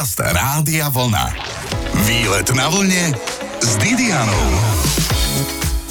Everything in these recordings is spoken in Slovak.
Podcast Rádia Vlna. Výlet na vlne s Didianou.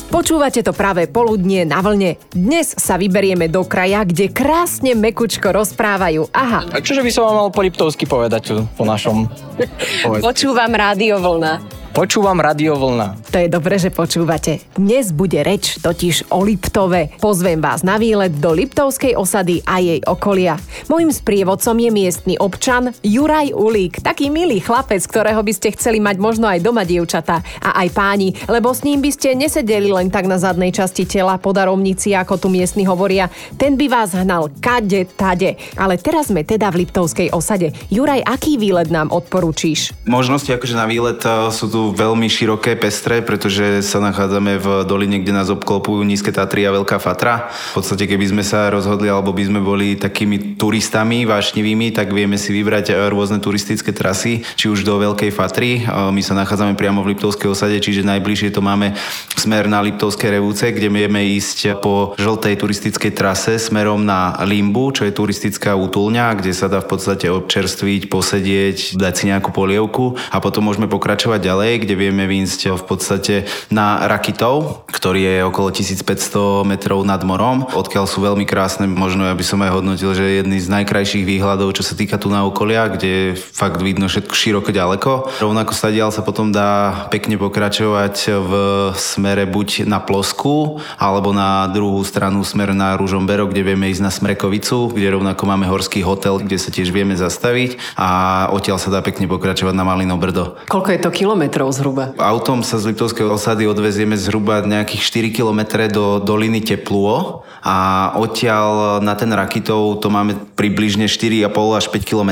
Počúvate to práve poludnie na vlne. Dnes sa vyberieme do kraja, kde krásne mekučko rozprávajú. Aha. A čože by som vám mal po Liptovsky povedať tu, po našom? Počúvam rádio vlna. Počúvam radiovlna. To je dobre, že počúvate. Dnes bude reč totiž o Liptove. Pozvem vás na výlet do Liptovskej osady a jej okolia. Mojím sprievodcom je miestny občan Juraj Ulík. Taký milý chlapec, ktorého by ste chceli mať možno aj doma dievčata a aj páni, lebo s ním by ste nesedeli len tak na zadnej časti tela po darovnici, ako tu miestni hovoria. Ten by vás hnal kade, tade. Ale teraz sme teda v Liptovskej osade. Juraj, aký výlet nám odporúčíš? Možnosti akože na výlet eh, sú tu tu veľmi široké, pestré, pretože sa nachádzame v doline, kde nás obklopujú nízke Tatry a Veľká Fatra. V podstate, keby sme sa rozhodli, alebo by sme boli takými turistami vášnivými, tak vieme si vybrať rôzne turistické trasy, či už do Veľkej Fatry. My sa nachádzame priamo v Liptovskej osade, čiže najbližšie to máme smer na Liptovské revúce, kde vieme ísť po žltej turistickej trase smerom na Limbu, čo je turistická útulňa, kde sa dá v podstate občerstviť, posedieť, dať si nejakú polievku a potom môžeme pokračovať ďalej ďalej, kde vieme výjsť v podstate na Rakitov, ktorý je okolo 1500 metrov nad morom, odkiaľ sú veľmi krásne, možno ja by som aj hodnotil, že je jedný z najkrajších výhľadov, čo sa týka tu na okolia, kde fakt vidno všetko široko ďaleko. Rovnako stadiaľ sa potom dá pekne pokračovať v smere buď na Plosku, alebo na druhú stranu smer na Ružombero, kde vieme ísť na Smrekovicu, kde rovnako máme horský hotel, kde sa tiež vieme zastaviť a odtiaľ sa dá pekne pokračovať na Malinobrdo. Koľko je to kilometrov? zhruba? Autom sa z Liptovskej osady odvezieme zhruba nejakých 4 km do doliny Tepluo a odtiaľ na ten Rakitov to máme približne 4,5 až 5 km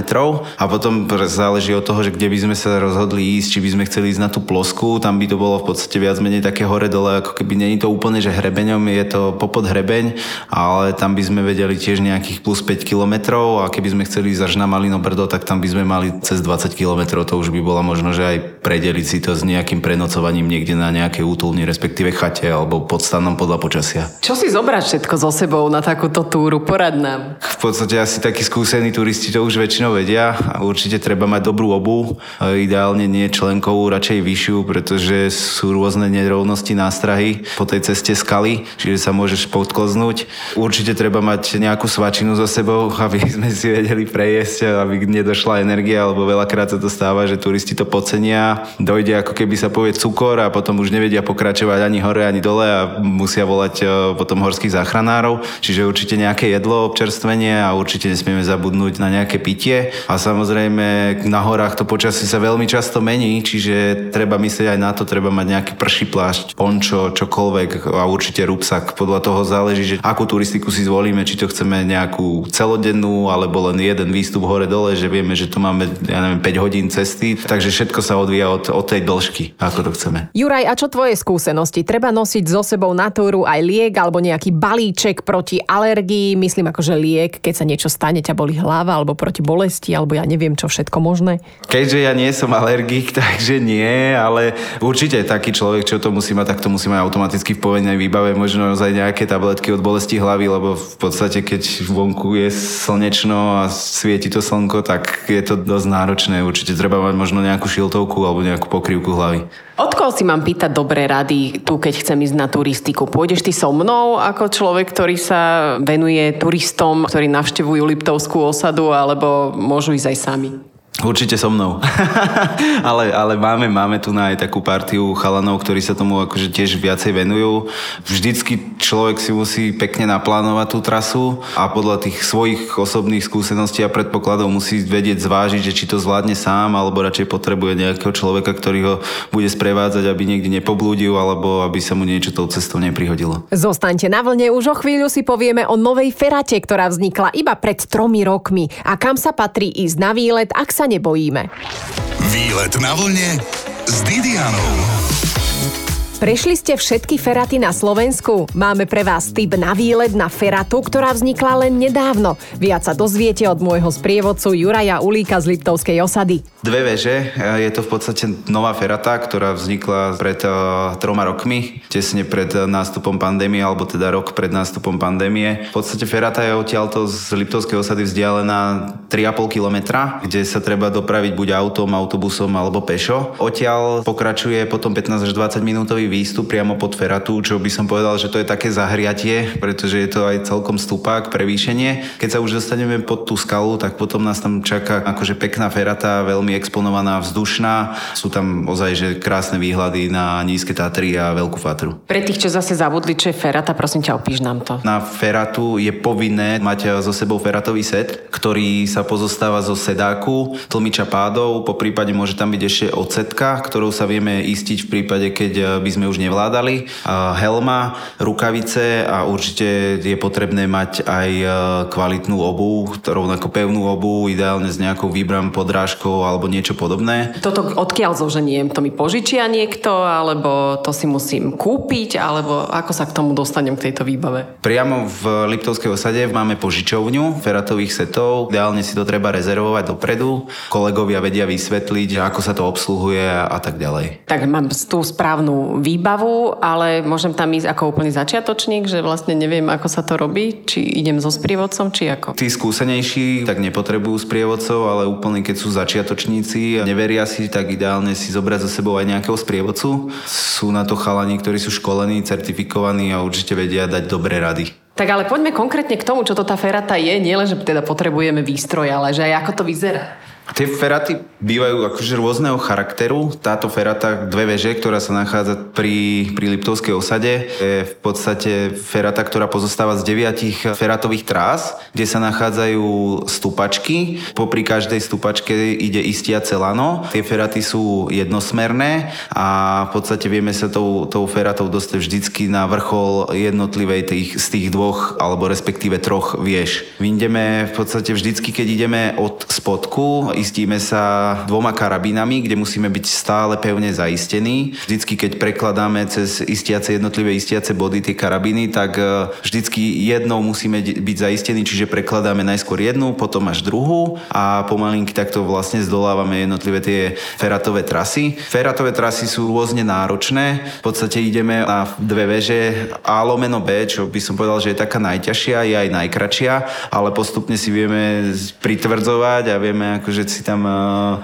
a potom záleží od toho, že kde by sme sa rozhodli ísť, či by sme chceli ísť na tú plosku, tam by to bolo v podstate viac menej také hore dole, ako keby není to úplne, že hrebeňom je to popod hrebeň, ale tam by sme vedeli tiež nejakých plus 5 km a keby sme chceli ísť až na Malino Brdo, tak tam by sme mali cez 20 km, to už by bola možno, že aj predeliť si to s nejakým prenocovaním niekde na nejakej útulni, respektíve chate alebo pod stanom podľa počasia. Čo si zobrať všetko so sebou na takúto túru? Porad nám. V podstate asi takí skúsení turisti to už väčšinou vedia určite treba mať dobrú obu. Ideálne nie členkovú, radšej vyššiu, pretože sú rôzne nerovnosti nástrahy po tej ceste skaly, čiže sa môžeš podkoznúť. Určite treba mať nejakú svačinu so sebou, aby sme si vedeli prejesť, aby nedošla energia, lebo veľakrát sa to stáva, že turisti to podcenia, dojde dojde ako keby sa povie cukor a potom už nevedia pokračovať ani hore, ani dole a musia volať e, potom horských záchranárov. Čiže určite nejaké jedlo, občerstvenie a určite nesmieme zabudnúť na nejaké pitie. A samozrejme na horách to počasie sa veľmi často mení, čiže treba myslieť aj na to, treba mať nejaký prší plášť, pončo, čokoľvek a určite rúbsak. Podľa toho záleží, že akú turistiku si zvolíme, či to chceme nejakú celodennú alebo len jeden výstup hore-dole, že vieme, že tu máme ja neviem, 5 hodín cesty, takže všetko sa odvíja od, od tej dĺžky, ako to chceme. Juraj, a čo tvoje skúsenosti? Treba nosiť so sebou na túru aj liek alebo nejaký balíček proti alergii, myslím ako, že liek, keď sa niečo stane, ťa boli hlava alebo proti bolesti, alebo ja neviem čo všetko možné. Keďže ja nie som alergik, takže nie, ale určite taký človek, čo to musí mať, tak to musí mať automaticky v povednej výbave, možno aj nejaké tabletky od bolesti hlavy, lebo v podstate keď vonku je slnečno a svieti to slnko, tak je to dosť náročné. Určite treba mať možno nejakú šiltovku alebo nejakú pok- pokrývku hlavy. Od koho si mám pýtať dobré rady tu, keď chcem ísť na turistiku? Pôjdeš ty so mnou ako človek, ktorý sa venuje turistom, ktorí navštevujú Liptovskú osadu, alebo môžu ísť aj sami? Určite so mnou. ale, ale máme, máme tu na aj takú partiu chalanov, ktorí sa tomu akože tiež viacej venujú. Vždycky človek si musí pekne naplánovať tú trasu a podľa tých svojich osobných skúseností a predpokladov musí vedieť zvážiť, že či to zvládne sám, alebo radšej potrebuje nejakého človeka, ktorý ho bude sprevádzať, aby niekde nepoblúdil, alebo aby sa mu niečo tou cestou neprihodilo. Zostaňte na vlne, už o chvíľu si povieme o novej ferate, ktorá vznikla iba pred tromi rokmi a kam sa patrí ísť na výlet, ak sa nebojíme. Výlet na vlne s Didianou. Prešli ste všetky feraty na Slovensku? Máme pre vás tip na výlet na feratu, ktorá vznikla len nedávno. Viac sa dozviete od môjho sprievodcu Juraja Ulíka z Liptovskej osady. Dve veže, je to v podstate nová ferata, ktorá vznikla pred uh, troma rokmi, tesne pred nástupom pandémie, alebo teda rok pred nástupom pandémie. V podstate ferata je odtiaľto z Liptovskej osady vzdialená 3,5 kilometra, kde sa treba dopraviť buď autom, autobusom alebo pešo. Odtiaľ pokračuje potom 15 až 20 minútový výstup priamo pod Feratu, čo by som povedal, že to je také zahriatie, pretože je to aj celkom stupák, prevýšenie. Keď sa už dostaneme pod tú skalu, tak potom nás tam čaká akože pekná Ferata, veľmi exponovaná, vzdušná. Sú tam ozaj že krásne výhľady na nízke Tatry a Veľkú Fatru. Pre tých, čo zase zabudli, čo je Ferata, prosím ťa, opíš nám to. Na Feratu je povinné mať so sebou feratový set, ktorý sa pozostáva zo sedáku, tlmiča pádov, po prípade môže tam byť ešte odsetka, ktorou sa vieme istiť v prípade, keď by sme už nevládali. Helma, rukavice a určite je potrebné mať aj e, kvalitnú obu, rovnako pevnú obu, ideálne s nejakou výbram podrážkou alebo niečo podobné. Toto odkiaľ zoženiem? To mi požičia niekto, alebo to si musím kúpiť, alebo ako sa k tomu dostanem k tejto výbave? Priamo v Liptovskej osade máme požičovňu feratových setov. Ideálne si to treba rezervovať dopredu. Kolegovia vedia vysvetliť, ako sa to obsluhuje a tak ďalej. Tak mám tú správnu výbavu, ale môžem tam ísť ako úplný začiatočník, že vlastne neviem, ako sa to robí, či idem so sprievodcom, či ako. Tí skúsenejší tak nepotrebujú sprievodcov, ale úplne keď sú začiatočníci a neveria si, tak ideálne si zobrať za sebou aj nejakého sprievodcu. Sú na to chalani, ktorí sú školení, certifikovaní a určite vedia dať dobré rady. Tak ale poďme konkrétne k tomu, čo to tá ferata je. Nie len, že teda potrebujeme výstroj, ale že aj ako to vyzerá. Tie feraty bývajú akože rôzneho charakteru. Táto ferata, dve veže, ktorá sa nachádza pri, pri Liptovskej osade, je v podstate ferata, ktorá pozostáva z deviatich feratových trás, kde sa nachádzajú stupačky. Popri každej stupačke ide istiace lano. Tie feraty sú jednosmerné a v podstate vieme sa tou, tou feratou dostať vždycky na vrchol jednotlivej tých, z tých dvoch alebo respektíve troch vieš. Vyjdeme v podstate vždycky, keď ideme od spodku, istíme sa dvoma karabínami, kde musíme byť stále pevne zaistení. Vždycky, keď prekladáme cez istiace jednotlivé istiace body tie karabíny, tak e, vždycky jednou musíme byť zaistení, čiže prekladáme najskôr jednu, potom až druhú a pomalinky takto vlastne zdolávame jednotlivé tie feratové trasy. Feratové trasy sú rôzne náročné. V podstate ideme na dve veže A lomeno B, čo by som povedal, že je taká najťažšia, je aj najkračšia, ale postupne si vieme pritvrdzovať a vieme akože si tam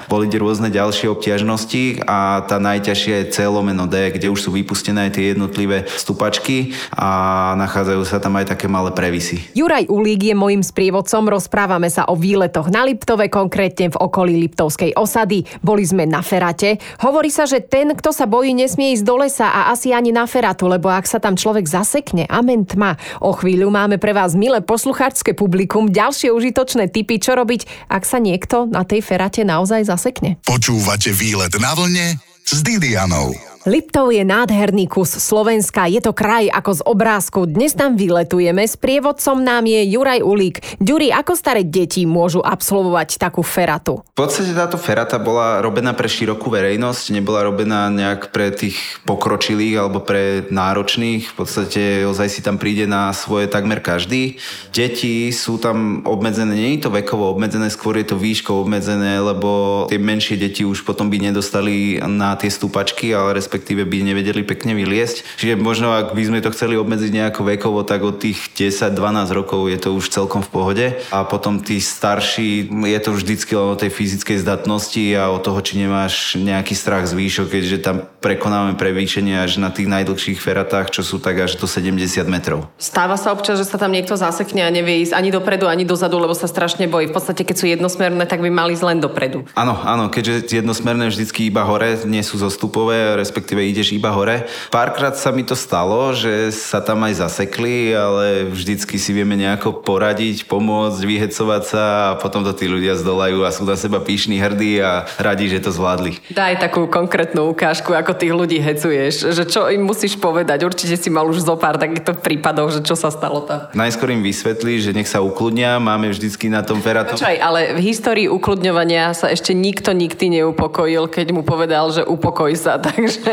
boli rôzne ďalšie obťažnosti a tá najťažšia je C lomeno D, kde už sú vypustené tie jednotlivé stupačky a nachádzajú sa tam aj také malé previsy. Juraj Ulík je môjim sprievodcom, rozprávame sa o výletoch na Liptove, konkrétne v okolí Liptovskej osady. Boli sme na Ferate. Hovorí sa, že ten, kto sa bojí, nesmie ísť do lesa a asi ani na Feratu, lebo ak sa tam človek zasekne, amen tma. O chvíľu máme pre vás milé poslucháčske publikum, ďalšie užitočné typy, čo robiť, ak sa niekto na tej ferate naozaj zasekne. Počúvate výlet na vlne s Didianou. Liptov je nádherný kus Slovenska, je to kraj ako z obrázku. Dnes tam vyletujeme, s prievodcom nám je Juraj Ulík. Ďuri, ako staré deti môžu absolvovať takú feratu? V podstate táto ferata bola robená pre širokú verejnosť, nebola robená nejak pre tých pokročilých alebo pre náročných. V podstate ozaj si tam príde na svoje takmer každý. Deti sú tam obmedzené, nie je to vekovo obmedzené, skôr je to výškou obmedzené, lebo tie menšie deti už potom by nedostali na tie stupačky, ale respektíve by nevedeli pekne vyliesť. Čiže možno ak by sme to chceli obmedziť nejako vekovo, tak od tých 10-12 rokov je to už celkom v pohode. A potom tí starší, je to vždycky len o tej fyzickej zdatnosti a o toho, či nemáš nejaký strach z výšok, keďže tam prekonávame prevýšenie až na tých najdlhších feratách, čo sú tak až do 70 metrov. Stáva sa občas, že sa tam niekto zasekne a nevie ísť ani dopredu, ani dozadu, lebo sa strašne bojí. V podstate, keď sú jednosmerné, tak by mali ísť len dopredu. Áno, áno, keďže jednosmerné vždycky iba hore, nie sú zostupové, respektíve respektíve ideš iba hore. Párkrát sa mi to stalo, že sa tam aj zasekli, ale vždycky si vieme nejako poradiť, pomôcť, vyhecovať sa a potom to tí ľudia zdolajú a sú na seba píšni, hrdí a radi, že to zvládli. Daj takú konkrétnu ukážku, ako tých ľudí hecuješ, že čo im musíš povedať. Určite si mal už zo pár takýchto prípadov, že čo sa stalo tam. Najskôr im vysvetlí, že nech sa ukludnia, máme vždycky na tom feratom. Počkaj, ale v histórii ukludňovania sa ešte nikto nikdy neupokojil, keď mu povedal, že upokoj sa, takže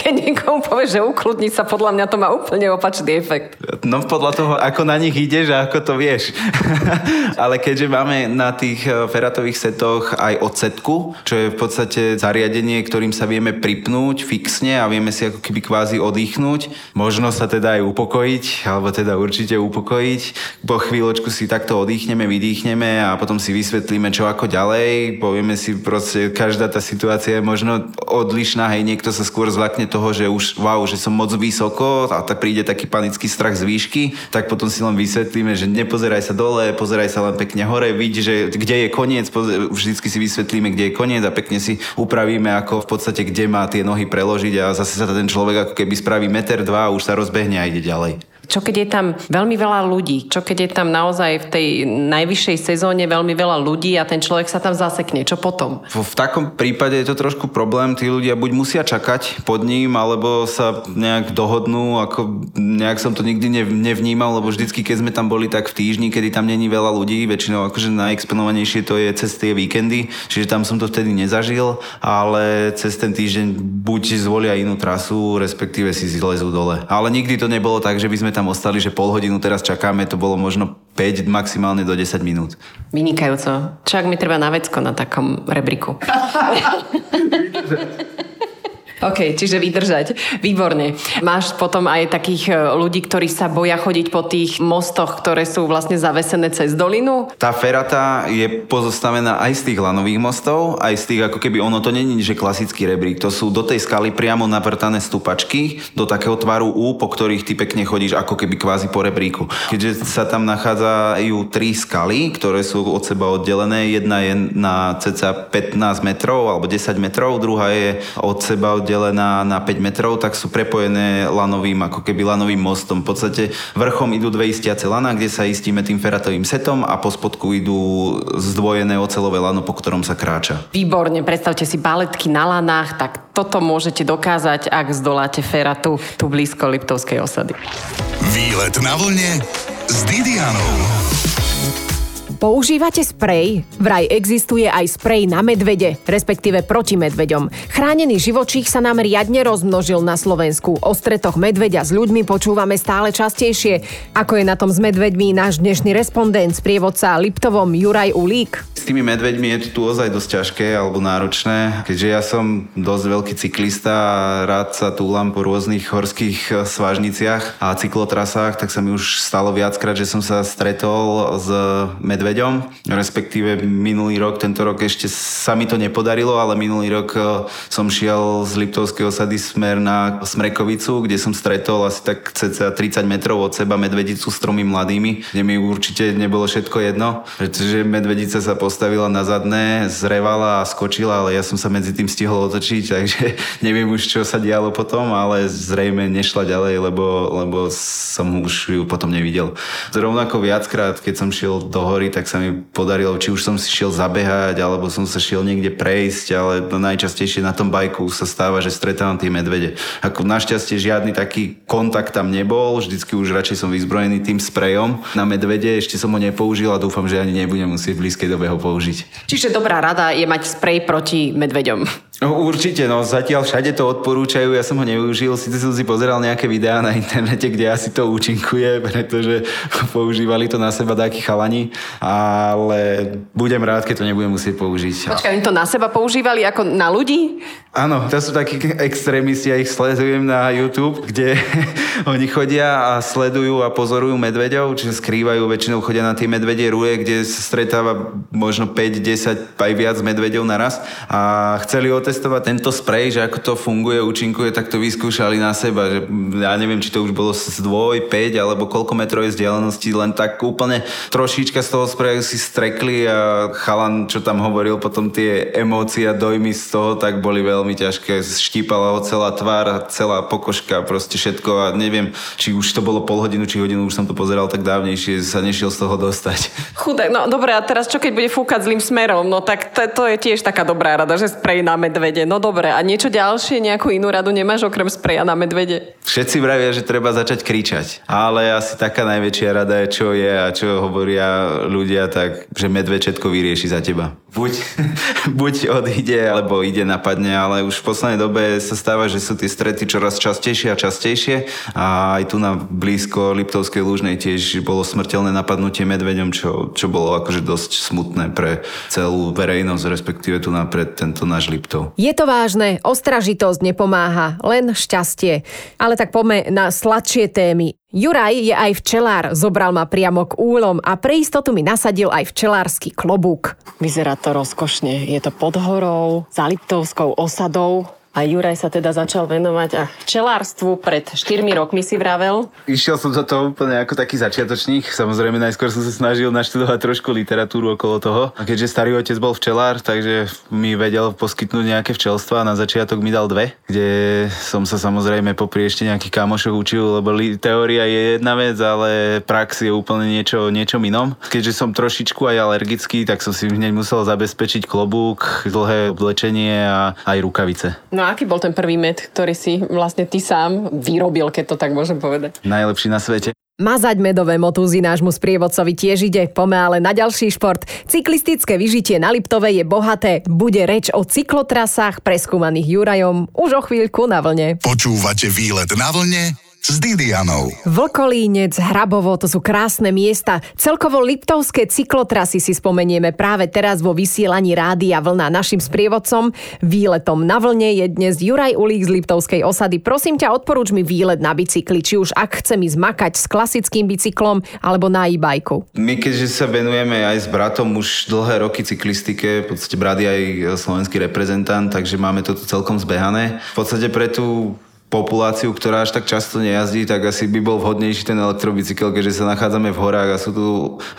niekomu povie, že ukludniť sa, podľa mňa to má úplne opačný efekt. No podľa toho, ako na nich ideš a ako to vieš. Ale keďže máme na tých eh, feratových setoch aj odsetku, čo je v podstate zariadenie, ktorým sa vieme pripnúť fixne a vieme si ako keby kvázi oddychnúť, možno sa teda aj upokojiť, alebo teda určite upokojiť. Po chvíľočku si takto oddychneme, vydýchneme a potom si vysvetlíme, čo ako ďalej. Povieme si proste, každá tá situácia je možno odlišná, hej, niekto sa skôr zlakne toho, že už wow, že som moc vysoko a tak príde taký panický strach z výšky, tak potom si len vysvetlíme, že nepozeraj sa dole, pozeraj sa len pekne hore, vidí, že kde je koniec, vždycky si vysvetlíme, kde je koniec a pekne si upravíme, ako v podstate kde má tie nohy preložiť a zase sa ten človek ako keby spraví meter, dva a už sa rozbehne a ide ďalej. Čo keď je tam veľmi veľa ľudí? Čo keď je tam naozaj v tej najvyššej sezóne veľmi veľa ľudí a ten človek sa tam zasekne? Čo potom? V, v takom prípade je to trošku problém. Tí ľudia buď musia čakať pod ním, alebo sa nejak dohodnú. Ako nejak som to nikdy nevnímal, lebo vždycky, keď sme tam boli tak v týždni, kedy tam není veľa ľudí, väčšinou akože najexponovanejšie to je cez tie víkendy, čiže tam som to vtedy nezažil, ale cez ten týždeň buď zvolia inú trasu, respektíve si zlezú dole. Ale nikdy to nebolo tak, že by sme tam tam ostali, že pol hodinu teraz čakáme, to bolo možno 5, maximálne do 10 minút. Vynikajúco. Čo ak mi treba na vecko na takom rebriku? OK, čiže vydržať. Výborne. Máš potom aj takých e, ľudí, ktorí sa boja chodiť po tých mostoch, ktoré sú vlastne zavesené cez dolinu? Tá ferata je pozostavená aj z tých lanových mostov, aj z tých, ako keby ono to není, že klasický rebrík. To sú do tej skaly priamo navrtané stupačky, do takého tvaru U, po ktorých ty pekne chodíš ako keby kvázi po rebríku. Keďže sa tam nachádzajú tri skaly, ktoré sú od seba oddelené, jedna je na cca 15 metrov alebo 10 metrov, druhá je od seba oddelená rozdelená na 5 metrov, tak sú prepojené lanovým, ako keby lanovým mostom. V podstate vrchom idú dve istiace lana, kde sa istíme tým feratovým setom a po spodku idú zdvojené ocelové lano, po ktorom sa kráča. Výborne, predstavte si baletky na lanách, tak toto môžete dokázať, ak zdoláte feratu tu blízko Liptovskej osady. Výlet na vlne s Didianou. Používate sprej? Vraj existuje aj sprej na medvede, respektíve proti medveďom. Chránený živočích sa nám riadne rozmnožil na Slovensku. O stretoch medveďa s ľuďmi počúvame stále častejšie. Ako je na tom s medveďmi náš dnešný respondent, sprievodca Liptovom Juraj Ulík? S tými medveďmi je tu ozaj dosť ťažké alebo náročné, keďže ja som dosť veľký cyklista a rád sa túlam po rôznych horských svážniciach a cyklotrasách, tak sa mi už stalo viackrát, že som sa stretol s medveďmi medveďom, respektíve minulý rok, tento rok ešte sa mi to nepodarilo, ale minulý rok e, som šiel z Liptovskej osady smer na Smrekovicu, kde som stretol asi tak cca 30 metrov od seba medvedicu s tromi mladými, kde mi určite nebolo všetko jedno, pretože medvedica sa postavila na zadné, zrevala a skočila, ale ja som sa medzi tým stihol otočiť, takže neviem už, čo sa dialo potom, ale zrejme nešla ďalej, lebo, lebo som už ju potom nevidel. Rovnako viackrát, keď som šiel do hory, tak tak sa mi podarilo, či už som si šiel zabehať, alebo som sa šiel niekde prejsť, ale najčastejšie na tom bajku sa stáva, že stretávam tie medvede. Ako našťastie žiadny taký kontakt tam nebol, vždycky už radšej som vyzbrojený tým sprejom na medvede, ešte som ho nepoužil a dúfam, že ani nebudem musieť v blízkej dobe ho použiť. Čiže dobrá rada je mať sprej proti medveďom. No, určite, no zatiaľ všade to odporúčajú, ja som ho nevyužil, síce som si pozeral nejaké videá na internete, kde asi to účinkuje, pretože používali to na seba takí chalani, ale budem rád, keď to nebudem musieť použiť. Počkaj, oni to na seba používali ako na ľudí? Áno, to sú takí extrémisti, ja ich sledujem na YouTube, kde oni chodia a sledujú a pozorujú medveďov, čiže skrývajú, väčšinou chodia na tie medvedie rúje, kde sa stretáva možno 5, 10, aj viac medveďov naraz a chceli o otestovať tento sprej, že ako to funguje, účinkuje, tak to vyskúšali na seba. Že ja neviem, či to už bolo z 2, 5 alebo koľko metrovej vzdialenosti, len tak úplne trošička z toho spreju si strekli a chalan, čo tam hovoril, potom tie emócie a dojmy z toho, tak boli veľmi ťažké. Štípala ho celá tvár, celá pokožka, proste všetko a neviem, či už to bolo pol hodinu, či hodinu, už som to pozeral tak dávnejšie, sa nešiel z toho dostať. Chudé, no dobré, a teraz čo keď bude fúkať zlým smerom? No tak to, to je tiež taká dobrá rada, že sprej na medve medvede. No dobre, a niečo ďalšie, nejakú inú radu nemáš okrem spreja na medvede? Všetci vravia, že treba začať kričať. Ale asi taká najväčšia rada je, čo je a čo hovoria ľudia, tak že medveď všetko vyrieši za teba. Buď, buď odíde, alebo ide napadne, ale už v poslednej dobe sa stáva, že sú tie strety čoraz častejšie a častejšie a aj tu na blízko Liptovskej Lúžnej tiež bolo smrteľné napadnutie medveďom, čo, čo bolo akože dosť smutné pre celú verejnosť, respektíve tu na tento náš Liptov. Je to vážne, ostražitosť nepomáha, len šťastie. Ale tak poďme na sladšie témy. Juraj je aj včelár, zobral ma priamo k úlom a pre istotu mi nasadil aj včelársky klobúk. Vyzerá to rozkošne. Je to pod horou, za Liptovskou osadou. A Juraj sa teda začal venovať a včelárstvu pred 4 rokmi si vravel. Išiel som za to úplne ako taký začiatočník. Samozrejme, najskôr som sa snažil naštudovať trošku literatúru okolo toho. A keďže starý otec bol včelár, takže mi vedel poskytnúť nejaké včelstva. Na začiatok mi dal dve, kde som sa samozrejme popri ešte nejakých kamošov učil, lebo teória je jedna vec, ale prax je úplne niečo, niečo inom. Keďže som trošičku aj alergický, tak som si hneď musel zabezpečiť klobúk, dlhé oblečenie a aj rukavice. No a aký bol ten prvý med, ktorý si vlastne ty sám vyrobil, keď to tak môžem povedať? Najlepší na svete. Mazať medové motúzy nášmu sprievodcovi tiež ide, pome ale na ďalší šport. Cyklistické vyžitie na Liptove je bohaté. Bude reč o cyklotrasách preskúmaných Jurajom už o chvíľku na vlne. Počúvate výlet na vlne s Didianou. Vlkolínec, Hrabovo, to sú krásne miesta. Celkovo Liptovské cyklotrasy si spomenieme práve teraz vo vysielaní Rádia Vlna našim sprievodcom. Výletom na vlne je dnes Juraj Ulík z Liptovskej osady. Prosím ťa, odporúč mi výlet na bicykli, či už ak chcem ísť makať s klasickým bicyklom alebo na e-bajku. My keďže sa venujeme aj s bratom už dlhé roky cyklistike, v podstate brat je aj slovenský reprezentant, takže máme toto celkom zbehané. V podstate pre tú populáciu, ktorá až tak často nejazdí, tak asi by bol vhodnejší ten elektrobicykel, keďže sa nachádzame v horách a sú tu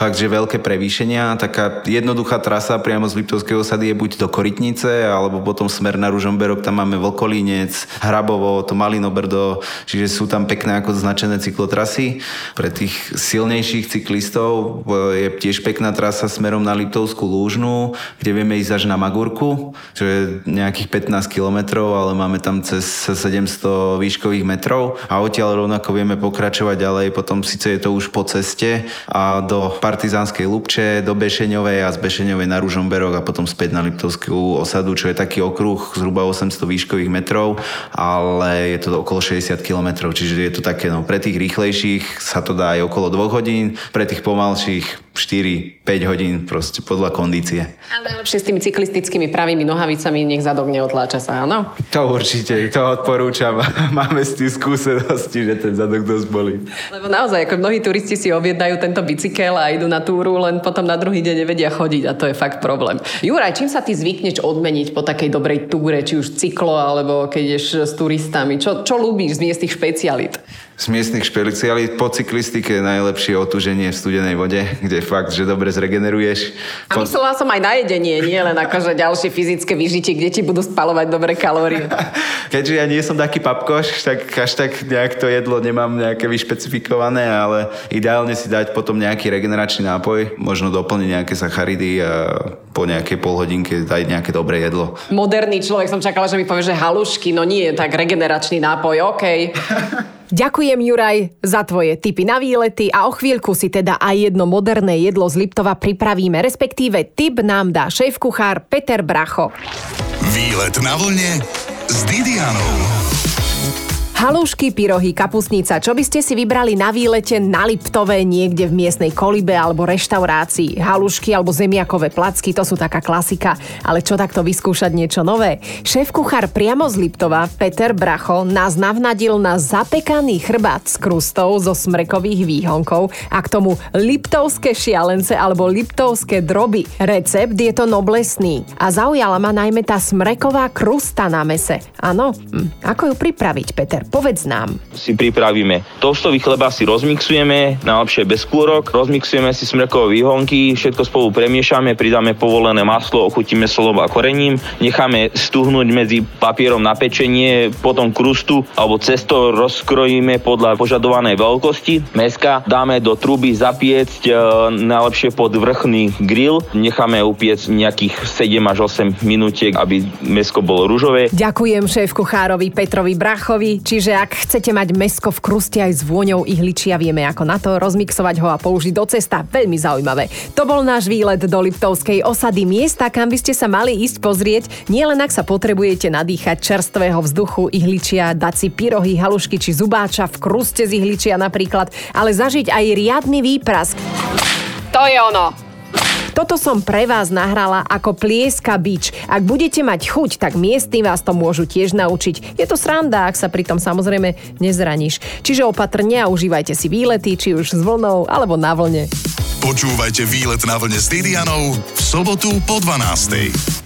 fakt, že veľké prevýšenia. Taká jednoduchá trasa priamo z Liptovskej osady je buď do Korytnice, alebo potom smer na Ružomberok, tam máme Vlkolínec, Hrabovo, to Malinobrdo, čiže sú tam pekné ako značené cyklotrasy. Pre tých silnejších cyklistov je tiež pekná trasa smerom na Liptovskú Lúžnu, kde vieme ísť až na Magurku, čo je nejakých 15 kilometrov, ale máme tam cez 700 výškových metrov a odtiaľ rovnako vieme pokračovať ďalej, potom síce je to už po ceste a do Partizánskej Lubče, do Bešeňovej a z Bešeňovej na Ružomberok a potom späť na Liptovskú osadu, čo je taký okruh zhruba 800 výškových metrov, ale je to okolo 60 km, čiže je to také, no pre tých rýchlejších sa to dá aj okolo 2 hodín, pre tých pomalších 4-5 hodín proste podľa kondície. Ale najlepšie s tými cyklistickými pravými nohavicami nech zadok neotláča sa, áno? To určite, to odporúčam. Máme s tým skúsenosti, že ten zadok dosť boli. Lebo naozaj, ako mnohí turisti si objednajú tento bicykel a idú na túru, len potom na druhý deň nevedia chodiť a to je fakt problém. Juraj, čím sa ty zvykneš odmeniť po takej dobrej túre, či už cyklo, alebo keď ideš s turistami? Čo, čo ľúbíš z miestnych špecialit? z miestnych špecialít po cyklistike je najlepšie otuženie v studenej vode, kde fakt, že dobre zregeneruješ. A myslela som aj na jedenie, nie len akože ďalšie fyzické vyžitie, kde ti budú spalovať dobré kalórie. Keďže ja nie som taký papkoš, tak až tak nejak to jedlo nemám nejaké vyšpecifikované, ale ideálne si dať potom nejaký regeneračný nápoj, možno doplniť nejaké sacharidy a po nejakej polhodinke dať nejaké dobré jedlo. Moderný človek som čakala, že mi povie, že halušky, no nie, tak regeneračný nápoj, OK. Ďakujem Juraj za tvoje tipy na výlety a o chvíľku si teda aj jedno moderné jedlo z Liptova pripravíme, respektíve tip nám dá šéf-kuchár Peter Bracho. Výlet na vlne s Didianou. Halušky, pyrohy, kapusnica. Čo by ste si vybrali na výlete na Liptove niekde v miestnej kolibe alebo reštaurácii? Halušky alebo zemiakové placky, to sú taká klasika. Ale čo takto vyskúšať niečo nové? Šéf-kuchár priamo z Liptova, Peter Bracho, nás navnadil na zapekaný chrbát s krustou zo smrekových výhonkov a k tomu liptovské šialence alebo liptovské droby. Recept je to noblesný a zaujala ma najmä tá smreková krusta na mese. Áno, hm. ako ju pripraviť, Peter? Povedz nám. Si pripravíme toastový chleba, si rozmixujeme, najlepšie bez kúrok, rozmixujeme si smrkové výhonky, všetko spolu premiešame, pridáme povolené maslo, ochutíme solom a korením, necháme stuhnúť medzi papierom na pečenie, potom krustu alebo cesto rozkrojíme podľa požadovanej veľkosti. Meska dáme do truby zapiecť, e, najlepšie pod vrchný grill, necháme upiecť nejakých 7 až 8 minútiek, aby mesko bolo rúžové. Ďakujem šéf kuchárovi Petrovi Brachovi, čiže ak chcete mať mesko v kruste aj s vôňou ihličia, vieme ako na to, rozmixovať ho a použiť do cesta. Veľmi zaujímavé. To bol náš výlet do Liptovskej osady miesta, kam by ste sa mali ísť pozrieť, nielen ak sa potrebujete nadýchať čerstvého vzduchu ihličia, dať si pyrohy, halušky či zubáča v kruste z ihličia napríklad, ale zažiť aj riadny výprask. To je ono. Toto som pre vás nahrala ako plieska bič. Ak budete mať chuť, tak miestni vás to môžu tiež naučiť. Je to sranda, ak sa pritom samozrejme nezraníš. Čiže opatrne a užívajte si výlety, či už s vlnou alebo na vlne. Počúvajte výlet na vlne s Didianou v sobotu po 12.